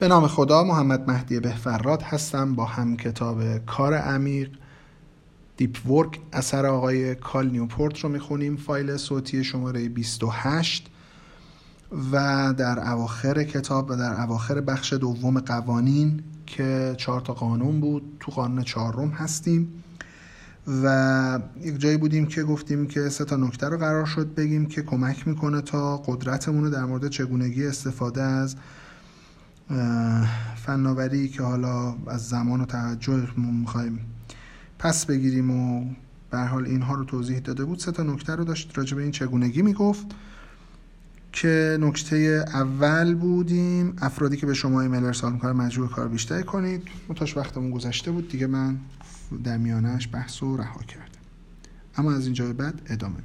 به نام خدا محمد مهدی بهفراد هستم با هم کتاب کار عمیق. Deep Work اثر آقای کال نیوپورت رو می‌خونیم فایل صوتی شماره 28 و در اواخر کتاب و در اواخر بخش دوم قوانین که چهار تا قانون بود تو قانون چهارم هستیم. و یک جایی بودیم که گفتیم که سه تا نکته رو قرار شد بگیم که کمک می‌کنه تا قدرتمون رو در مورد چگونگی استفاده از فناوری که حالا از زمان و توجه می‌خوایم پس بگیریم و به حال اینها رو توضیح داده بود. سه تا نکته رو داشت راجع به این چگونگی می‌گفت که نکته اول بودیم افرادی که به شما ایمیل ارسال می‌کنن مجبور کار بیشتر کنید. متاش وقتمون گذشته بود دیگه من در میانش بحث رو رها کردم. اما از اینجا به بعد ادامه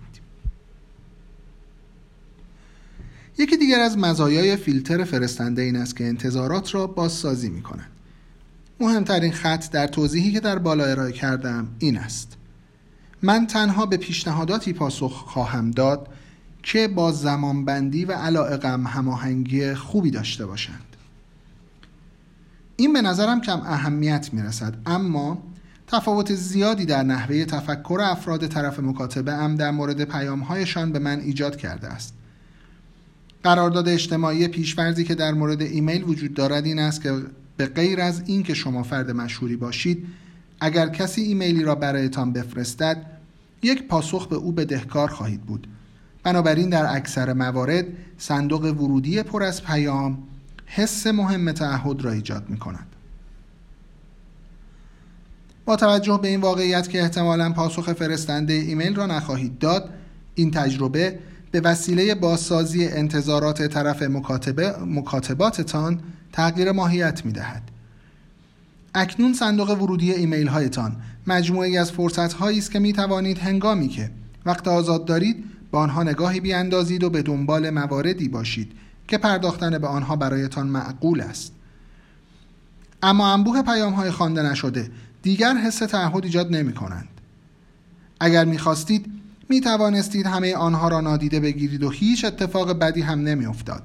یکی دیگر از مزایای فیلتر فرستنده این است که انتظارات را بازسازی می کند. مهمترین خط در توضیحی که در بالا ارائه کردم این است. من تنها به پیشنهاداتی پاسخ خواهم داد که با زمانبندی و علائقم هماهنگی خوبی داشته باشند. این به نظرم کم اهمیت می رسد اما تفاوت زیادی در نحوه تفکر افراد طرف مکاتبه ام در مورد پیامهایشان به من ایجاد کرده است. قرارداد اجتماعی پیشورزی که در مورد ایمیل وجود دارد این است که به غیر از اینکه شما فرد مشهوری باشید اگر کسی ایمیلی را برایتان بفرستد یک پاسخ به او بدهکار خواهید بود. بنابراین در اکثر موارد صندوق ورودی پر از پیام حس مهم تعهد را ایجاد می کند با توجه به این واقعیت که احتمالا پاسخ فرستنده ایمیل را نخواهید داد این تجربه به وسیله بازسازی انتظارات طرف مکاتبه مکاتباتتان تغییر ماهیت می دهد. اکنون صندوق ورودی ایمیل هایتان مجموعی از فرصت هایی است که می توانید هنگامی که وقت آزاد دارید به آنها نگاهی بیاندازید و به دنبال مواردی باشید که پرداختن به آنها برایتان معقول است. اما انبوه پیام های خوانده نشده دیگر حس تعهد ایجاد نمی کنند. اگر می خواستید می توانستید همه آنها را نادیده بگیرید و هیچ اتفاق بدی هم نمی افتاد.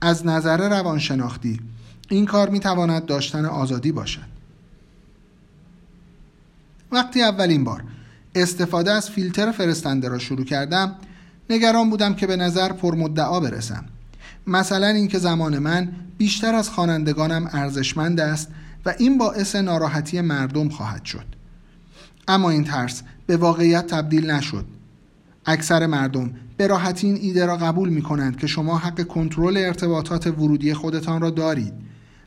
از نظر روانشناختی این کار می تواند داشتن آزادی باشد. وقتی اولین بار استفاده از فیلتر فرستنده را شروع کردم نگران بودم که به نظر پرمدعا برسم مثلا اینکه زمان من بیشتر از خوانندگانم ارزشمند است و این باعث ناراحتی مردم خواهد شد اما این ترس به واقعیت تبدیل نشد. اکثر مردم به راحتی این ایده را قبول می کنند که شما حق کنترل ارتباطات ورودی خودتان را دارید.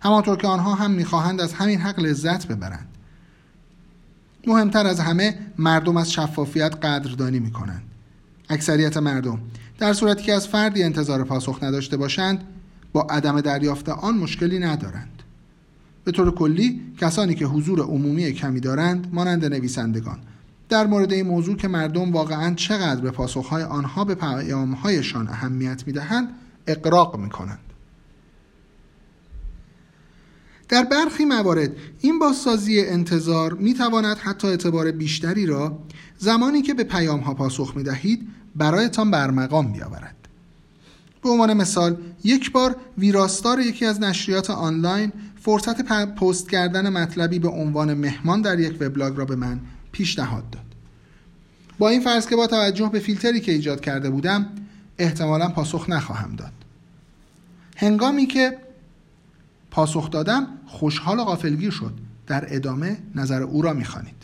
همانطور که آنها هم می‌خواهند از همین حق لذت ببرند. مهمتر از همه مردم از شفافیت قدردانی می کنند اکثریت مردم در صورتی که از فردی انتظار پاسخ نداشته باشند با عدم دریافت آن مشکلی ندارند. به طور کلی کسانی که حضور عمومی کمی دارند مانند نویسندگان در مورد این موضوع که مردم واقعا چقدر به پاسخهای آنها به پیامهایشان اهمیت می‌دهند اقراق می‌کنند در برخی موارد این بازسازی انتظار می تواند حتی اعتبار بیشتری را زمانی که به پیام ها پاسخ می دهید برایتان برمقام بیاورد. به عنوان مثال یک بار ویراستار یکی از نشریات آنلاین فرصت پست کردن مطلبی به عنوان مهمان در یک وبلاگ را به من پیشنهاد داد. با این فرض که با توجه به فیلتری که ایجاد کرده بودم احتمالا پاسخ نخواهم داد. هنگامی که پاسخ دادم خوشحال و غافلگیر شد. در ادامه نظر او را می‌خوانید.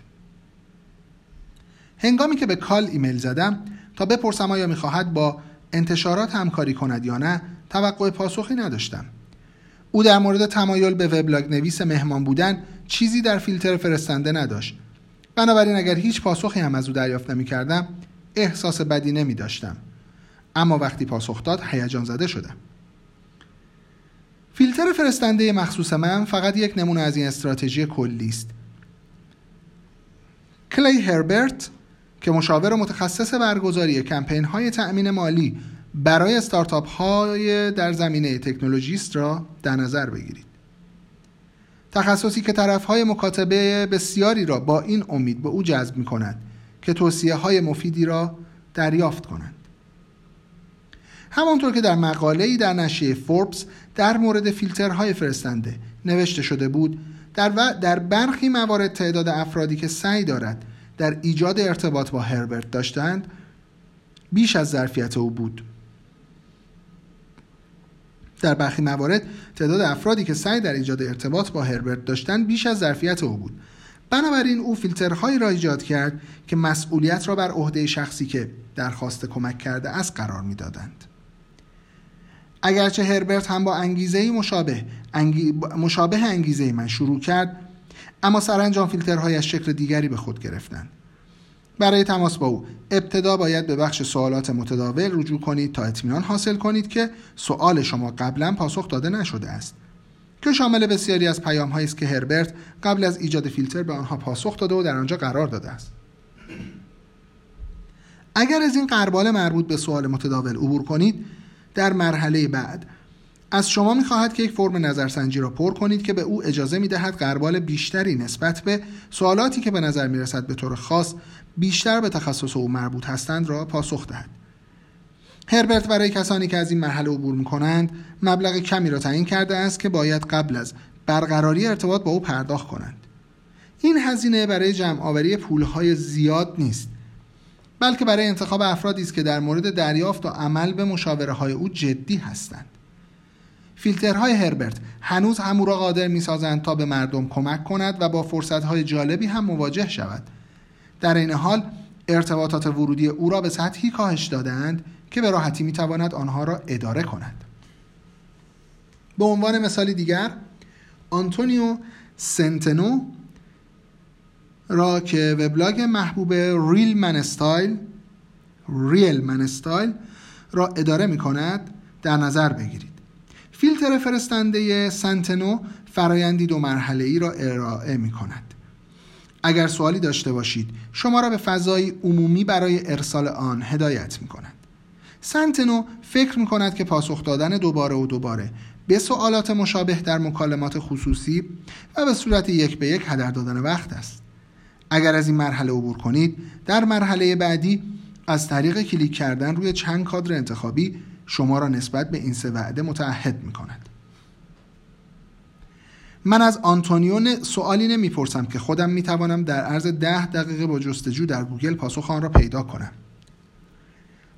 هنگامی که به کال ایمیل زدم تا بپرسم آیا می‌خواهد با انتشارات همکاری کند یا نه توقع پاسخی نداشتم. او در مورد تمایل به وبلاگ نویس مهمان بودن چیزی در فیلتر فرستنده نداشت. بنابراین اگر هیچ پاسخی هم از او دریافت نمی کردم احساس بدی نمی داشتم اما وقتی پاسخ داد هیجان زده شدم. فیلتر فرستنده مخصوص من فقط یک نمونه از این استراتژی کلی است. کلی هربرت که مشاور متخصص برگزاری کمپین های تأمین مالی برای استارتاپ های در زمینه تکنولوژیست را در نظر بگیرید. تخصصی که طرف های مکاتبه بسیاری را با این امید به او جذب می کند که توصیه های مفیدی را دریافت کنند. همانطور که در مقاله‌ای در نشریه فوربس در مورد فیلترهای فرستنده نوشته شده بود در, در برخی موارد تعداد افرادی که سعی دارد در ایجاد ارتباط با هربرت داشتند بیش از ظرفیت او بود. در برخی موارد تعداد افرادی که سعی در ایجاد ارتباط با هربرت داشتند بیش از ظرفیت او بود. بنابراین او فیلترهایی را ایجاد کرد که مسئولیت را بر عهده شخصی که درخواست کمک کرده از قرار می‌دادند. اگرچه هربرت هم با انگیزه مشابه انگی... مشابه انگیزه من شروع کرد اما سرانجام فیلترهای از شکل دیگری به خود گرفتند. برای تماس با او. ابتدا باید به بخش سوالات متداول رجوع کنید تا اطمینان حاصل کنید که سوال شما قبلا پاسخ داده نشده است. که شامل بسیاری از پیام است که هربرت قبل از ایجاد فیلتر به آنها پاسخ داده و در آنجا قرار داده است. اگر از این قربال مربوط به سوال متداول عبور کنید در مرحله بعد از شما می‌خواهد که یک فرم نظرسنجی را پر کنید که به او اجازه می‌دهد قربال بیشتری نسبت به سوالاتی که به نظر می‌رسد به طور خاص بیشتر به تخصص او مربوط هستند را پاسخ دهد. هربرت برای کسانی که از این مرحله عبور می‌کنند مبلغ کمی را تعیین کرده است که باید قبل از برقراری ارتباط با او پرداخت کنند. این هزینه برای جمع آوری پولهای زیاد نیست بلکه برای انتخاب افرادی است که در مورد دریافت و عمل به مشاوره های او جدی هستند. فیلترهای هربرت هنوز هم او را قادر می‌سازند تا به مردم کمک کند و با فرصتهای جالبی هم مواجه شود. در این حال ارتباطات ورودی او را به سطحی کاهش دادند که به راحتی می‌تواند آنها را اداره کند. به عنوان مثالی دیگر آنتونیو سنتنو را که وبلاگ محبوب Real Men Style Real Men Style را اداره می کند در نظر بگیرید. فیلتر فرستنده سنتنو فرایندی دو مرحله ای را ارائه می کند اگر سوالی داشته باشید شما را به فضای عمومی برای ارسال آن هدایت می کند سنتنو فکر می کند که پاسخ دادن دوباره و دوباره به سوالات مشابه در مکالمات خصوصی و به صورت یک به یک هدر دادن وقت است. اگر از این مرحله عبور کنید در مرحله بعدی از طریق کلیک کردن روی چند کادر انتخابی شما را نسبت به این سه وعده متعهد می کند من از آنتونیو سوالی نمی‌پرسم که خودم می‌توانم در عرض ده دقیقه با جستجو در گوگل پاسخ آن را پیدا کنم.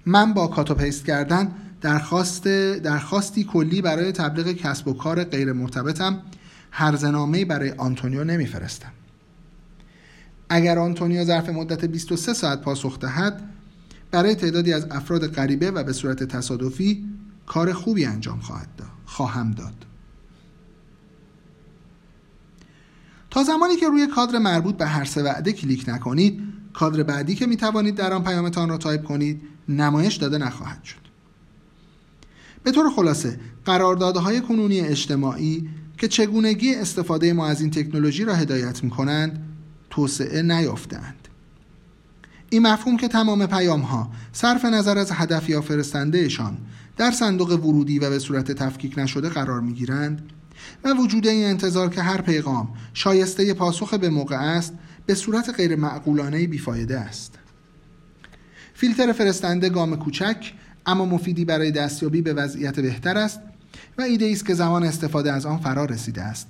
من با cut و paste کردن درخواست درخواستی کلی برای تبلیغ کسب و کار غیر مرتبطم هرزنامه برای آنتونیو نمیفرستم. اگر آنتونیو ظرف مدت 23 ساعت پاسخ دهد برای تعدادی از افراد غریبه و به صورت تصادفی کار خوبی انجام خواهد داد خواهم داد. تا زمانی که روی کادر مربوط به هر سه وعده کلیک نکنید کادر بعدی که می توانید در آن پیامتان را تایپ کنید نمایش داده نخواهد شد. به طور خلاصه قراردادهای کنونی اجتماعی که چگونگی استفاده ما از این تکنولوژی را هدایت می کنند توسعه نیافتند. این مفهوم که تمام پیام ها صرف نظر از هدف یا فرستندهشان در صندوق ورودی و به صورت تفکیک نشده قرار می گیرند و وجود این انتظار که هر پیغام شایسته پاسخ به موقع است به صورت غیر معقولانه بیفایده است. فیلتر فرستنده گام کوچک اما مفیدی برای دستیابی به وضعیت بهتر است و ایده است که زمان استفاده از آن فرا رسیده است.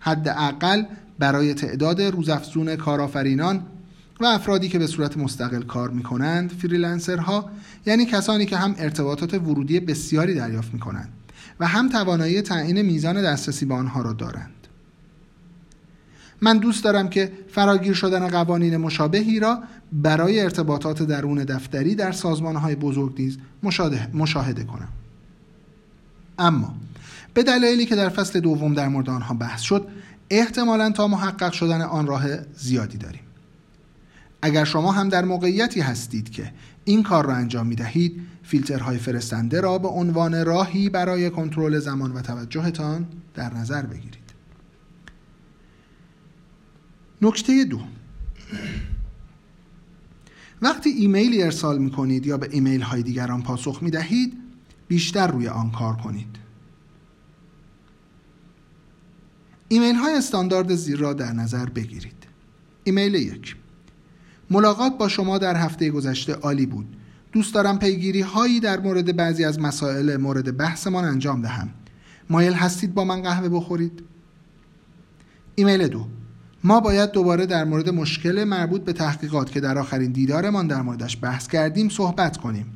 حداقل برای تعداد روزافزون کارآفرینان و افرادی که به صورت مستقل کار می کنند فریلنسرها یعنی کسانی که هم ارتباطات ورودی بسیاری دریافت می کنند و هم توانایی تعیین میزان دسترسی به آنها را دارند. من دوست دارم که فراگیر شدن قوانین مشابهی را برای ارتباطات درون دفتری در سازمانهای بزرگ نیز مشاهده کنم. اما به دلایلی که در فصل دوم در مورد آنها بحث شد احتمالا تا محقق شدن آن راه زیادی داریم. اگر شما هم در موقعیتی هستید که این کار را انجام می دهید فیلترهای فرستنده را به عنوان راهی برای کنترل زمان و توجهتان در نظر بگیرید. نکته دو. وقتی ایمیلی ارسال می کنید یا به ایمیل های دیگران پاسخ می دهید بیشتر روی آن کار کنید. ایمیل های استاندارد زیر را در نظر بگیرید. ایمیل یک. ملاقات با شما در هفته گذشته عالی بود. دوست دارم پیگیری هایی در مورد بعضی از مسائل مورد بحثمان انجام دهم. مایل هستید با من قهوه بخورید؟ ایمیل دو. ما باید دوباره در مورد مشکل مربوط به تحقیقات که در آخرین دیدارمان در موردش بحث کردیم صحبت کنیم.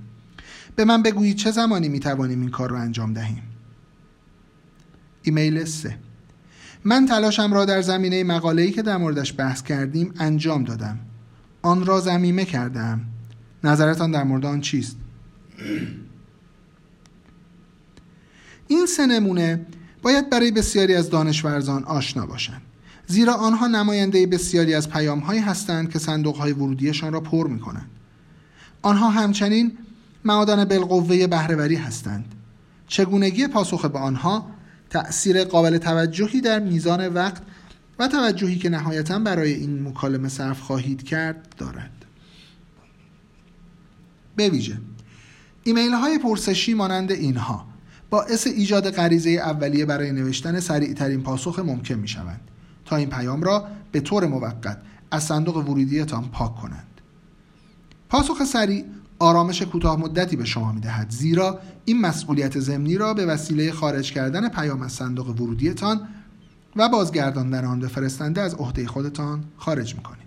به من بگویید چه زمانی می توانیم این کار را انجام دهیم؟ ایمیل 3 من تلاشم را در زمینه مقاله‌ای که در موردش بحث کردیم انجام دادم. آن را زمینه کردم نظرتان در مورد آن چیست این سه نمونه باید برای بسیاری از دانشورزان آشنا باشند زیرا آنها نماینده بسیاری از پیام هایی هستند که صندوق های ورودیشان را پر می کنند. آنها همچنین معادن بالقوه بهرهوری هستند. چگونگی پاسخ به آنها تأثیر قابل توجهی در میزان وقت و توجهی که نهایتا برای این مکالمه صرف خواهید کرد دارد. به ویژه ایمیل های پرسشی مانند اینها باعث ایجاد غریزه اولیه برای نوشتن سریع ترین پاسخ ممکن می شوند تا این پیام را به طور موقت از صندوق ورودیتان پاک کنند پاسخ سریع آرامش کوتاه مدتی به شما می دهد زیرا این مسئولیت ضمنی را به وسیله خارج کردن پیام از صندوق ورودیتان و بازگرداندن آن به فرستنده از عهده خودتان خارج می کنید.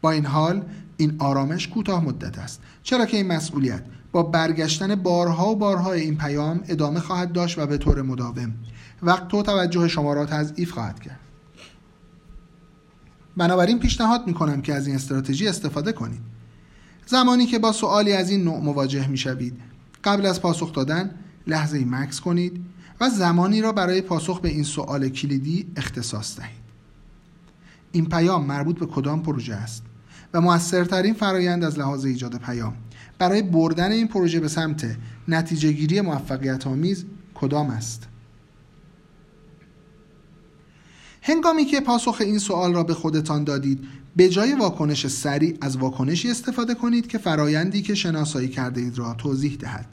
با این حال این آرامش کوتاه مدت است چرا که این مسئولیت با برگشتن بارها و بارها این پیام ادامه خواهد داشت و به طور مداوم وقت و توجه شما را تضعیف خواهد کرد بنابراین پیشنهاد می کنم که از این استراتژی استفاده کنید زمانی که با سوالی از این نوع مواجه می شوید قبل از پاسخ دادن لحظه مکس کنید و زمانی را برای پاسخ به این سوال کلیدی اختصاص دهید. این پیام مربوط به کدام پروژه است؟ و موثرترین فرایند از لحاظ ایجاد پیام برای بردن این پروژه به سمت نتیجه گیری موفقیت آمیز کدام است؟ هنگامی که پاسخ این سوال را به خودتان دادید به جای واکنش سریع از واکنشی استفاده کنید که فرایندی که شناسایی کرده اید را توضیح دهد.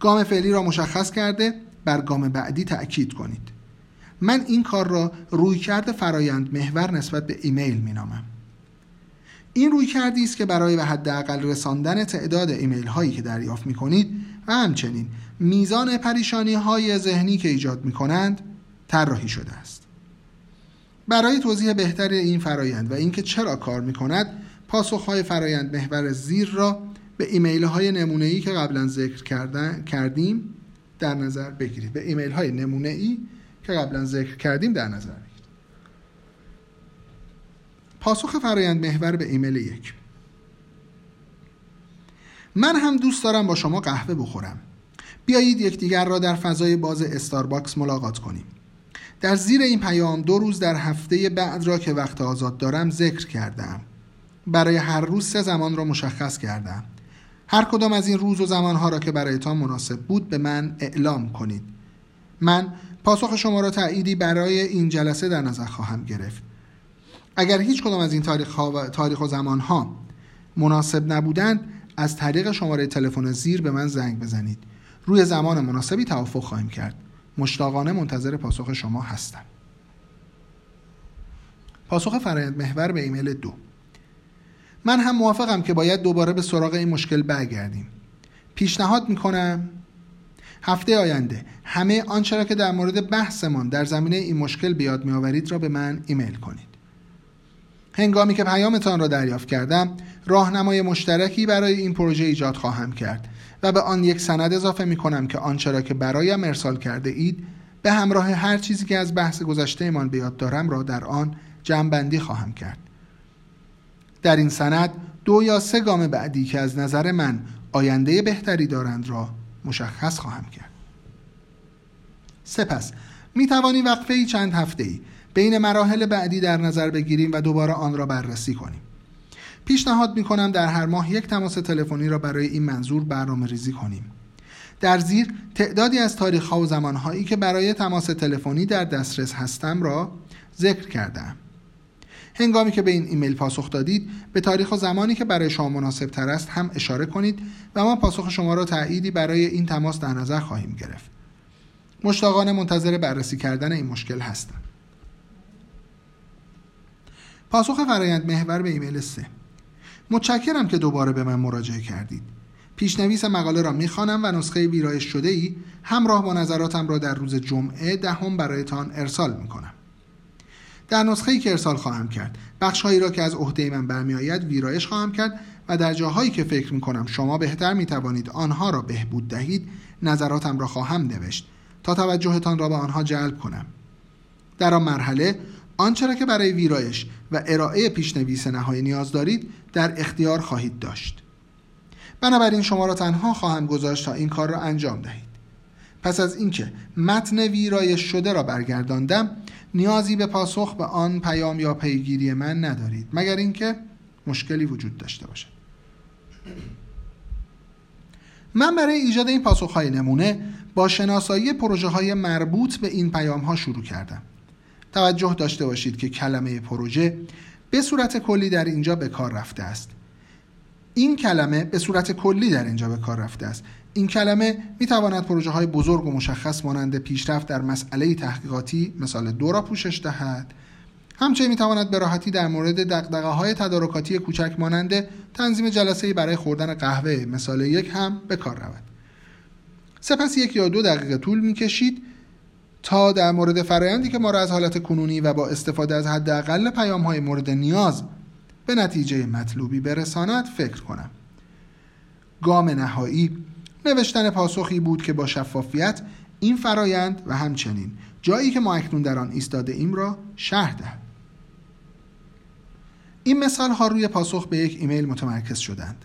گام فعلی را مشخص کرده بر گام بعدی تأکید کنید من این کار را رویکرد فرایند محور نسبت به ایمیل می نامم. این رویکردی است که برای به حداقل رساندن تعداد ایمیل هایی که دریافت می کنید و همچنین میزان پریشانی های ذهنی که ایجاد می کنند طراحی شده است برای توضیح بهتر این فرایند و اینکه چرا کار می کند پاسخ های فرایند محور زیر را به ایمیل های نمونه ای که قبلا ذکر کردیم در نظر بگیرید. به ایمیل های نمونه ای که قبلا ذکر کردیم در نظر بگیرید. پاسخ فرایند محور به ایمیل یک. من هم دوست دارم با شما قهوه بخورم. بیایید یکدیگر را در فضای باز استارباکس ملاقات کنیم. در زیر این پیام دو روز در هفته بعد را که وقت آزاد دارم ذکر کردم. برای هر روز سه زمان را مشخص کردم. هر کدام از این روز و زمانها را که برایتان مناسب بود به من اعلام کنید. من پاسخ شما را تأییدی برای این جلسه در نظر خواهم گرفت. اگر هیچ کدام از این تاریخ, و تاریخ و زمان ها مناسب نبودند از طریق شماره تلفن زیر به من زنگ بزنید. روی زمان مناسبی توافق خواهیم کرد. مشتاقانه منتظر پاسخ شما هستم. پاسخ فرایند محور به ایمیل دو. من هم موافقم که باید دوباره به سراغ این مشکل برگردیم. پیشنهاد می‌کنم هفته آینده همه آنچه را که در مورد بحثمان در زمینه این مشکل بیاد میآورید را به من ایمیل کنید. هنگامی که پیامتان را دریافت کردم راهنمای مشترکی برای این پروژه ایجاد خواهم کرد و به آن یک سند اضافه می کنم که آنچه را که برایم ارسال کرده اید به همراه هر چیزی که از بحث گذشته ایمان به یاد دارم را در آن جمعبندی خواهم کرد. در این سند دو یا سه گام بعدی که از نظر من آینده بهتری دارند را مشخص خواهم کرد. سپس می توانی وقفه ای چند هفته ای بین مراحل بعدی در نظر بگیریم و دوباره آن را بررسی کنیم. پیشنهاد می کنم در هر ماه یک تماس تلفنی را برای این منظور برنامه ریزی کنیم. در زیر تعدادی از تاریخ ها و زمان هایی که برای تماس تلفنی در دسترس هستم را ذکر کردم هنگامی که به این ایمیل پاسخ دادید به تاریخ و زمانی که برای شما مناسب تر است هم اشاره کنید و ما پاسخ شما را تأییدی برای این تماس در نظر خواهیم گرفت. مشتاقانه منتظر بررسی کردن این مشکل هستم پاسخ فرایند محور به ایمیل 3 متشکرم که دوباره به من مراجعه کردید. پیشنویس مقاله را می‌خوانم و نسخه ویرایش شده ای همراه با نظراتم را در روز جمعه دهم برایتان ارسال می‌کنم. در نسخه ای که ارسال خواهم کرد. بخش هایی را که از عهده من برمیآید ویرایش خواهم کرد و در جاهایی که فکر می کنم شما بهتر می توانید آنها را بهبود دهید نظراتم را خواهم نوشت تا توجهتان را به آنها جلب کنم. در آن مرحله آنچه را که برای ویرایش و ارائه پیشنویس نهایی نیاز دارید در اختیار خواهید داشت. بنابراین شما را تنها خواهم گذاشت تا این کار را انجام دهید. پس از اینکه متن ویرایش شده را برگرداندم نیازی به پاسخ به آن پیام یا پیگیری من ندارید مگر اینکه مشکلی وجود داشته باشد. من برای ایجاد این پاسخهای نمونه با شناسایی پروژه های مربوط به این پیام ها شروع کردم. توجه داشته باشید که کلمه پروژه به صورت کلی در اینجا به کار رفته است. این کلمه به صورت کلی در اینجا به کار رفته است. این کلمه می تواند پروژه های بزرگ و مشخص مانند پیشرفت در مسئله تحقیقاتی مثال دو را پوشش دهد. همچنین می تواند به راحتی در مورد دقدقه های تدارکاتی کوچک مانند تنظیم جلسه برای خوردن قهوه مثال یک هم به کار رود. سپس یک یا دو دقیقه طول می کشید تا در مورد فرایندی که ما را از حالت کنونی و با استفاده از حداقل پیام های مورد نیاز به نتیجه مطلوبی برساند فکر کنم. گام نهایی نوشتن پاسخی بود که با شفافیت این فرایند و همچنین جایی که ما اکنون در آن ایستاده ایم را شهر دهد. این مثال ها روی پاسخ به یک ایمیل متمرکز شدند.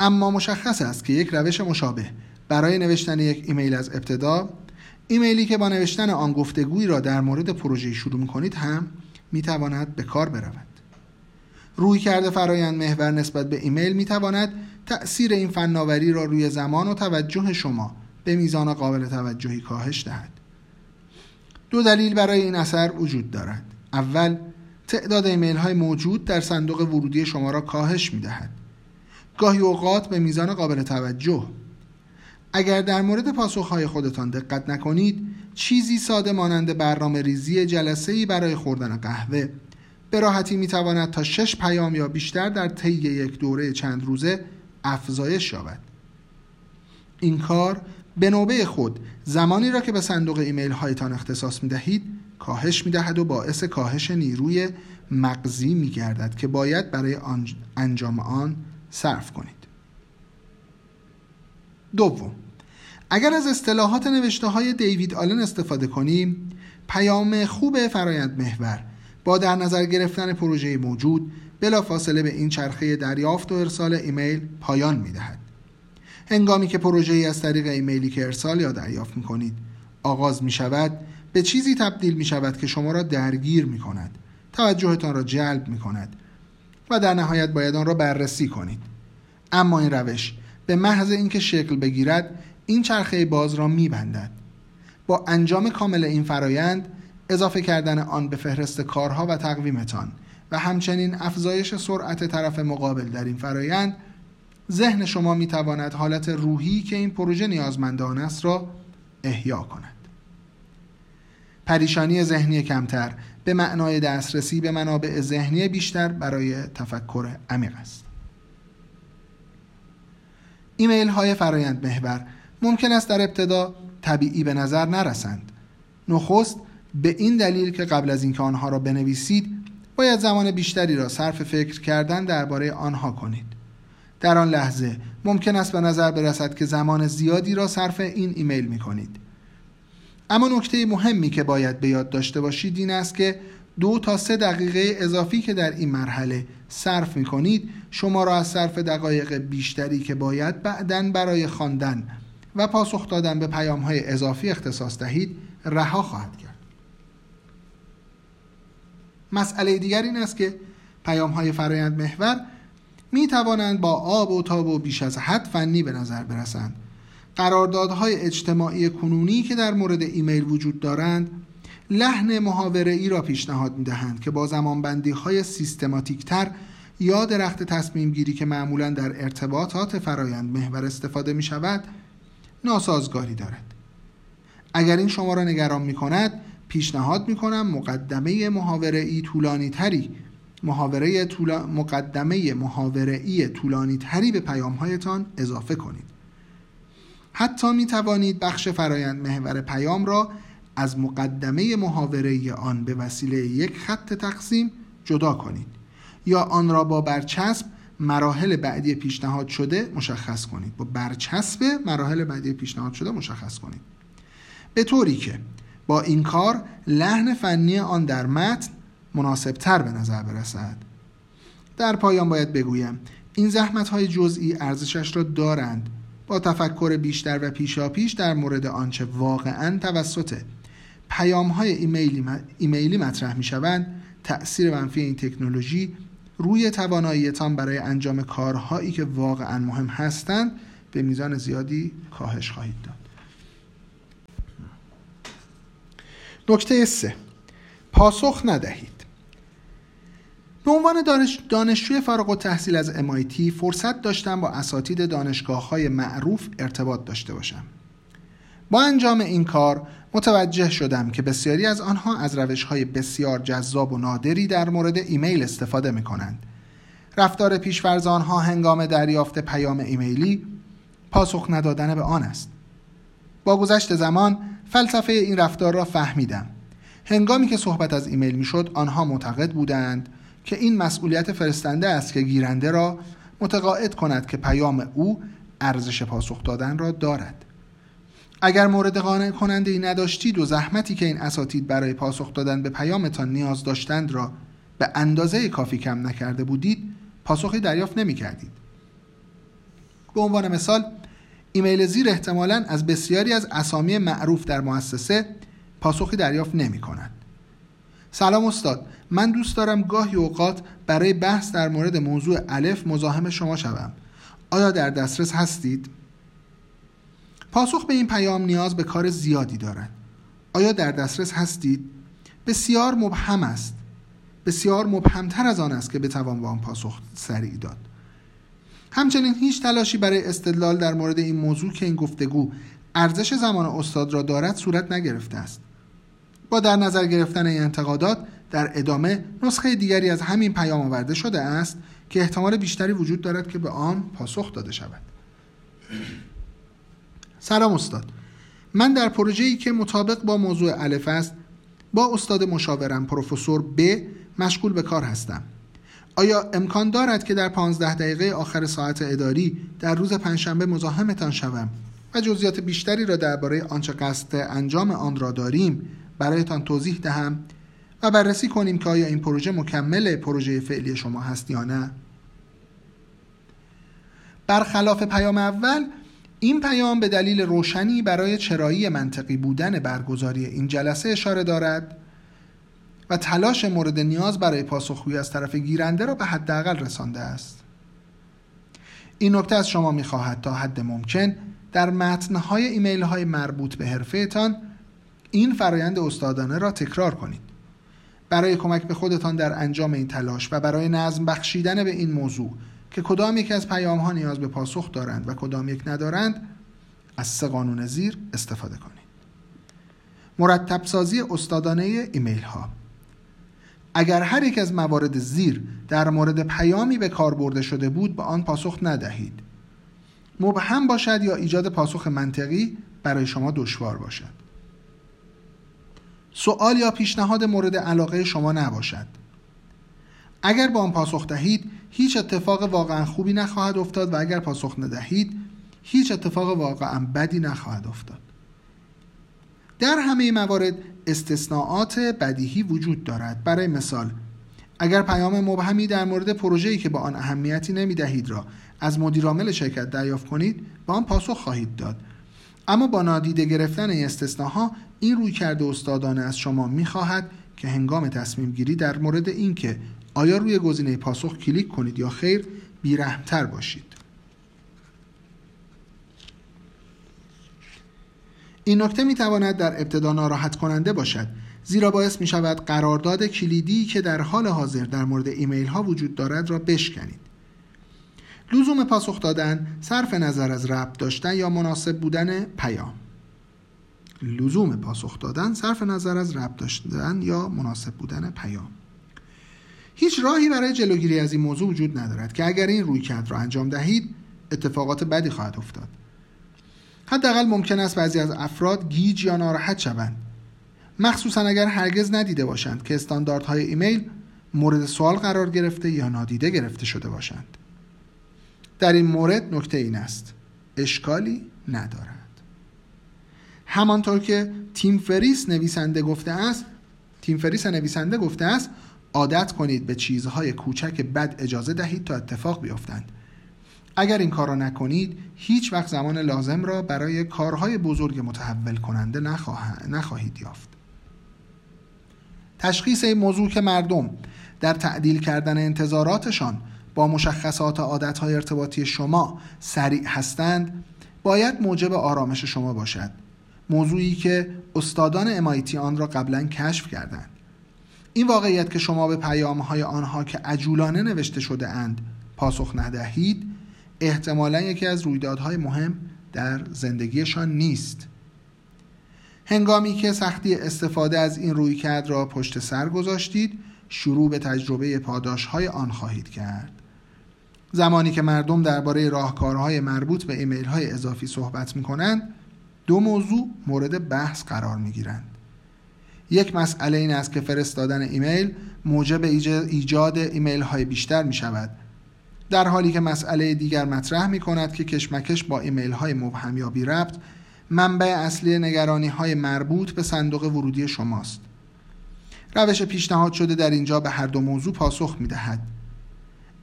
اما مشخص است که یک روش مشابه برای نوشتن یک ایمیل از ابتدا ایمیلی که با نوشتن آن گفتگویی را در مورد پروژه شروع می کنید هم می تواند به کار برود. رویکرد فرایند محور نسبت به ایمیل می تواند تأثیر این فناوری را روی زمان و توجه شما به میزان قابل توجهی کاهش دهد. دو دلیل برای این اثر وجود دارد. اول تعداد ایمیل های موجود در صندوق ورودی شما را کاهش می دهد گاهی اوقات به میزان قابل توجه. اگر در مورد پاسخهای خودتان دقت نکنید چیزی ساده مانند برنامه ریزی جلسه برای خوردن قهوه به راحتی می تواند تا شش پیام یا بیشتر در طی یک دوره چند روزه افزایش یابد. این کار به نوبه خود زمانی را که به صندوق ایمیل هایتان اختصاص می دهید کاهش می دهد و باعث کاهش نیروی مغزی می گردد که باید برای انجام آن صرف کنید. دوم اگر از اصطلاحات نوشته های دیوید آلن استفاده کنیم پیام خوب فرایند محور با در نظر گرفتن پروژه موجود بلا فاصله به این چرخه دریافت و ارسال ایمیل پایان می دهد. هنگامی که پروژه ای از طریق ایمیلی که ارسال یا دریافت می کنید آغاز می شود به چیزی تبدیل می شود که شما را درگیر می کند توجهتان را جلب می کند و در نهایت باید آن را بررسی کنید اما این روش به محض اینکه شکل بگیرد این چرخه باز را می بندد. با انجام کامل این فرایند اضافه کردن آن به فهرست کارها و تقویمتان و همچنین افزایش سرعت طرف مقابل در این فرایند ذهن شما می تواند حالت روحی که این پروژه نیازمندان است را احیا کند. پریشانی ذهنی کمتر به معنای دسترسی به منابع ذهنی بیشتر برای تفکر عمیق است. ایمیل های فرایند محور ممکن است در ابتدا طبیعی به نظر نرسند. نخست به این دلیل که قبل از اینکه آنها را بنویسید باید زمان بیشتری را صرف فکر کردن درباره آنها کنید. در آن لحظه ممکن است به نظر برسد که زمان زیادی را صرف این ایمیل می کنید. اما نکته مهمی که باید به یاد داشته باشید این است که دو تا سه دقیقه اضافی که در این مرحله صرف می کنید شما را از صرف دقایق بیشتری که باید بعدا برای خواندن و پاسخ دادن به پیام های اضافی اختصاص دهید رها خواهد کرد. مسئله دیگر این است که پیام های فرایند محور می توانند با آب و تاب و بیش از حد فنی به نظر برسند. قراردادهای اجتماعی کنونی که در مورد ایمیل وجود دارند لحن محاوره ای را پیشنهاد می دهند که با زمانبندی های سیستماتیک تر یا درخت تصمیم گیری که معمولا در ارتباطات فرایند محور استفاده می شود ناسازگاری دارد. اگر این شما را نگران می کند پیشنهاد می کنم مقدمه محاوره ای طولانی تری محاوره طولا... مقدمه محاوره طولانی تری به پیام هایتان اضافه کنید. حتی می توانید بخش فرایند محور پیام را از مقدمه محاوره آن به وسیله یک خط تقسیم جدا کنید یا آن را با برچسب مراحل بعدی پیشنهاد شده مشخص کنید. با برچسب مراحل بعدی پیشنهاد شده مشخص کنید. به طوری که با این کار لحن فنی آن در متن مناسبتر به نظر برسد. در پایان باید بگویم این زحمت های جزئی ارزشش را دارند. با تفکر بیشتر و پیشاپیش در مورد آنچه واقعا توسط پیام های ایمیلی, ایمیلی مطرح می شوند تأثیر منفی این تکنولوژی روی تواناییتان برای انجام کارهایی که واقعا مهم هستند به میزان زیادی کاهش خواهید داد. نکته سه پاسخ ندهید به عنوان دانش دانشجوی فارغ التحصیل از MIT فرصت داشتم با اساتید دانشگاه های معروف ارتباط داشته باشم با انجام این کار متوجه شدم که بسیاری از آنها از روش های بسیار جذاب و نادری در مورد ایمیل استفاده می کنند. رفتار پیشورز آنها هنگام دریافت پیام ایمیلی پاسخ ندادن به آن است. با گذشت زمان فلسفه این رفتار را فهمیدم. هنگامی که صحبت از ایمیل می شد آنها معتقد بودند که این مسئولیت فرستنده است که گیرنده را متقاعد کند که پیام او ارزش پاسخ دادن را دارد. اگر مورد قانع کننده ای نداشتید و زحمتی که این اساتید برای پاسخ دادن به پیامتان نیاز داشتند را به اندازه کافی کم نکرده بودید پاسخی دریافت نمی کردید. به عنوان مثال ایمیل زیر احتمالا از بسیاری از اسامی معروف در مؤسسه پاسخی دریافت نمی کند. سلام استاد من دوست دارم گاهی اوقات برای بحث در مورد موضوع الف مزاحم شما شوم. آیا در دسترس هستید؟ پاسخ به این پیام نیاز به کار زیادی دارد. آیا در دسترس هستید؟ بسیار مبهم است. بسیار مبهمتر از آن است که بتوان با آن پاسخ سریع داد. همچنین هیچ تلاشی برای استدلال در مورد این موضوع که این گفتگو ارزش زمان استاد را دارد صورت نگرفته است. با در نظر گرفتن این انتقادات در ادامه نسخه دیگری از همین پیام آورده شده است که احتمال بیشتری وجود دارد که به آن پاسخ داده شود. سلام استاد. من در پروژه‌ای که مطابق با موضوع الف است با استاد مشاورم پروفسور ب مشغول به کار هستم. آیا امکان دارد که در پانزده دقیقه آخر ساعت اداری در روز پنجشنبه مزاحمتان شوم و جزئیات بیشتری را درباره آنچه قصد انجام آن را داریم برایتان توضیح دهم و بررسی کنیم که آیا این پروژه مکمل پروژه فعلی شما هست یا نه. برخلاف پیام اول این پیام به دلیل روشنی برای چرایی منطقی بودن برگزاری این جلسه اشاره دارد. و تلاش مورد نیاز برای پاسخگویی از طرف گیرنده را به حداقل رسانده است. این نکته از شما می‌خواهد تا حد ممکن در متنهای ایمیل های مربوط به حرفهتان این فرایند استادانه را تکرار کنید. برای کمک به خودتان در انجام این تلاش و برای نظم بخشیدن به این موضوع که کدام یک از پیام ها نیاز به پاسخ دارند و کدام یک ندارند از سه قانون زیر استفاده کنید. مرتب سازی استادانه ایمیل ها اگر هر یک از موارد زیر در مورد پیامی به کار برده شده بود به آن پاسخ ندهید. مبهم باشد یا ایجاد پاسخ منطقی برای شما دشوار باشد. سوال یا پیشنهاد مورد علاقه شما نباشد. اگر با آن پاسخ دهید هیچ اتفاق واقعا خوبی نخواهد افتاد و اگر پاسخ ندهید هیچ اتفاق واقعا بدی نخواهد افتاد. در همه موارد استثناءات بدیهی وجود دارد. برای مثال اگر پیام مبهمی در مورد پروژه‌ای که با آن اهمیتی نمی دهید را از مدیرعامل شرکت دریافت کنید با آن پاسخ خواهید داد. اما با نادیده گرفتن این استثناها این روی کرده استادانه از شما می‌خواهد که هنگام تصمیم گیری در مورد اینکه آیا روی گزینه پاسخ کلیک کنید یا خیر بیرحمتر باشید. این نکته می تواند در ابتدا ناراحت کننده باشد زیرا باعث می شود قرارداد کلیدی که در حال حاضر در مورد ایمیل ها وجود دارد را بشکنید. لزوم پاسخ دادن صرف نظر از ربط داشتن یا مناسب بودن پیام. لزوم پاسخ دادن صرف نظر از ربط داشتن یا مناسب بودن پیام. هیچ راهی برای جلوگیری از این موضوع وجود ندارد که اگر این روی کرد را انجام دهید اتفاقات بدی خواهد افتاد. حداقل ممکن است بعضی از افراد گیج یا ناراحت شوند. مخصوصا اگر هرگز ندیده باشند که استانداردهای ایمیل مورد سوال قرار گرفته یا نادیده گرفته شده باشند. در این مورد نکته این است. اشکالی ندارد. همانطور که تیم فریس نویسنده گفته است تیم فریس نویسنده گفته است عادت کنید به چیزهای کوچک بد اجازه دهید تا اتفاق بیفتند. اگر این کار را نکنید هیچ وقت زمان لازم را برای کارهای بزرگ متحول کننده نخواهید یافت. تشخیص این موضوع که مردم در تعدیل کردن انتظاراتشان با مشخصات عادتهای ارتباطی شما سریع هستند باید موجب آرامش شما باشد. موضوعی که استادان MIT آن را قبلا کشف کردند. این واقعیت که شما به پیامهای آنها که عجولانه نوشته شده اند پاسخ ندهید احتمالا یکی از رویدادهای مهم در زندگیشان نیست. هنگامی که سختی استفاده از این رویکرد را پشت سر گذاشتید شروع به تجربه پاداش های آن خواهید کرد. زمانی که مردم درباره راهکارهای مربوط به ایمیل های اضافی صحبت می کنند دو موضوع مورد بحث قرار می گیرند یک مسئله این است که فرستادن ایمیل موجب ایجاد ایمیل های بیشتر می شود در حالی که مسئله دیگر مطرح می کند که کشمکش با ایمیل های مبهم یا بی ربط منبع اصلی نگرانی های مربوط به صندوق ورودی شماست. روش پیشنهاد شده در اینجا به هر دو موضوع پاسخ می دهد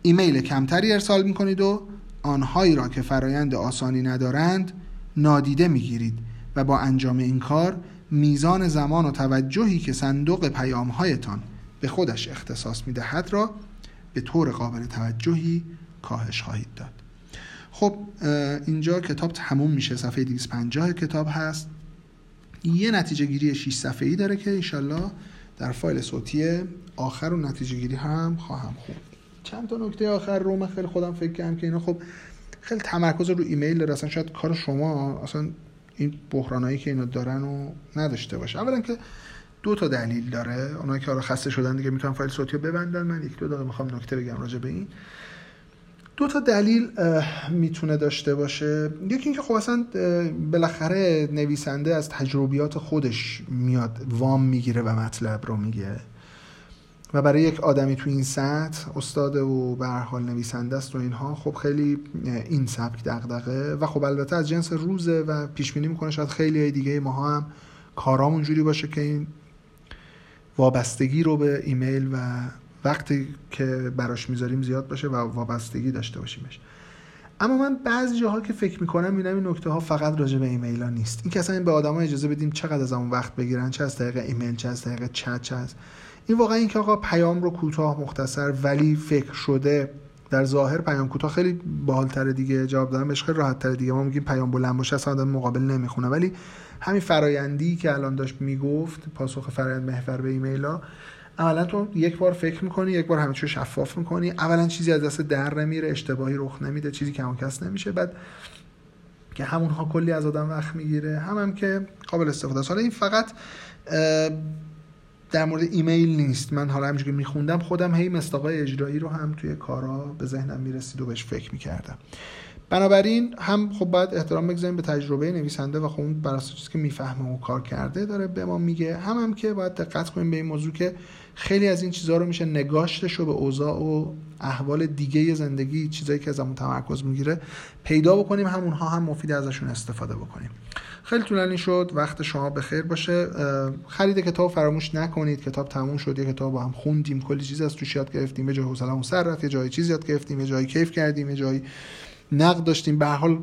ایمیل کمتری ارسال می کنید و آنهایی را که فرایند آسانی ندارند نادیده می گیرید و با انجام این کار میزان زمان و توجهی که صندوق پیامهایتان به خودش اختصاص می دهد را به طور قابل توجهی کاهش خواهید داد. خب اینجا کتاب تموم میشه. صفحه 250 کتاب هست. یه نتیجه گیری 6 صفحه ای داره که انشالله در فایل صوتی آخر و نتیجه گیری هم خواهم خوند چند تا نکته آخر رو من خیلی خودم فکر کردم که اینا خب خیلی تمرکز رو ایمیل داره. اصلا شاید کار شما اصلا این بحرانایی که اینا دارن و نداشته باشه. اولا که دو تا دلیل داره. اونایی که حالا خسته شدن دیگه می‌تونن فایل صوتی رو ببندن. من یک دو دقیقه می‌خوام نکته بگم راجع به این. دو تا دلیل می‌تونه داشته باشه. یکی اینکه خب اصلا بالاخره نویسنده از تجربیات خودش میاد وام می‌گیره و مطلب رو میگه. و برای یک آدمی تو این سطح استاد و به حال نویسنده است و اینها خب خیلی این سبک دغدغه. و خب البته از جنس روزه و پیش بینی می‌کنه شاید خیلی دیگه ماها هم کارامون جوری باشه که این وابستگی رو به ایمیل و وقتی که براش می‌ذاریم زیاد باشه و وابستگی داشته باشیمش. اما من بعضی جاها که فکر می‌کنم می‌بینم این نکته ها فقط راجع به ایمیل ها نیست. این که اصلا به آدما اجازه بدیم چقدر از اون وقت بگیرن چه از طریق ایمیل چه از طریق چت چه از این واقعا اینکه آقا پیام رو کوتاه مختصر ولی فکر شده در ظاهر پیام کوتاه خیلی باحالتره دیگه جواب دادن بهش خیلی راحته دیگه. ما میگیم پیام بلند باشه اصلا آدم مقابل نمی‌خونه. ولی همین فرایندی که الان داشت می‌گفت پاسخ فرایند محور به ایمیل ها اولا تو یک بار فکر می‌کنی یک بار همه شفاف می‌کنی. اولا چیزی از دست در نمیره اشتباهی رخ نمیده چیزی که کس نمیشه. بعد که همونها کلی از آدم وقت می‌گیره. هم هم که قابل استفاده است. حالا این فقط در مورد ایمیل نیست. من حالا همینجوری که میخوندم خودم هی مستاقای اجرایی رو هم توی کارا به ذهنم می‌رسید و بهش فکر می‌کردم. بنابراین هم خب باید احترام بگذاریم به تجربه نویسنده و خب اون بر چیزی که می‌فهمه و کار کرده داره به ما میگه. هم هم که باید دقت کنیم به این موضوع که خیلی از این چیزها رو میشه نگاشتش رو به اوضاع و احوال دیگه زندگی چیزایی که ازمون تمرکز می‌گیره پیدا بکنیم. همونها هم مفید ازشون استفاده بکنیم. خیلی طولانی شد وقت شما به خیر باشه. خرید کتاب فراموش نکنید. کتاب تموم شد یه کتاب با هم خوندیم کلی چیز از توش یاد گرفتیم. یه جای حوصله‌مون سر رفت یه جای چیز یاد گرفتیم یه جایی کیف کردیم یه جایی نقد داشتیم. به حال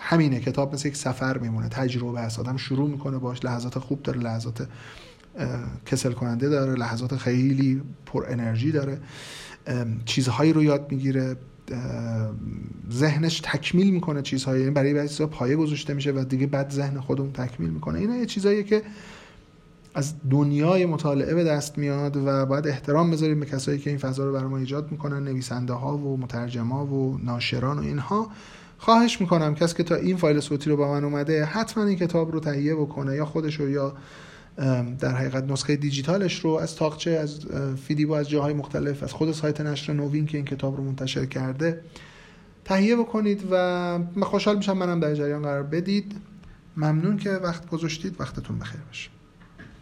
همینه کتاب مثل یک سفر میمونه تجربه است. آدم شروع می‌کنه باش لحظات خوب داره لحظات کسل کننده داره لحظات خیلی پر انرژی داره. چیزهایی رو یاد می‌گیره. ذهنش تکمیل می‌کنه چیزهایی. یعنی برای بعضی چیزا پایه گذاشته میشه و دیگه بعد ذهن خودمون تکمیل می‌کنه. اینا یه چیزاییه که از دنیای مطالعه به دست میاد و باید احترام بذاریم به کسایی که این فضا رو برای ما ایجاد می‌کنن نویسنده ها و مترجما و ناشران و اینها. خواهش می‌کنم کسی که تا این فایل صوتی رو با من اومده حتما این کتاب رو تهیه بکنه یا خودش رو یا در حقیقت نسخه دیجیتالش رو از تاقچه از فیدیبو از جاهای مختلف از خود سایت نشر نوین که این کتاب رو منتشر کرده تهیه بکنید و من خوشحال میشم منم در جریان قرار بدید. ممنون که وقت گذاشتید. وقتتون بخیر باشه.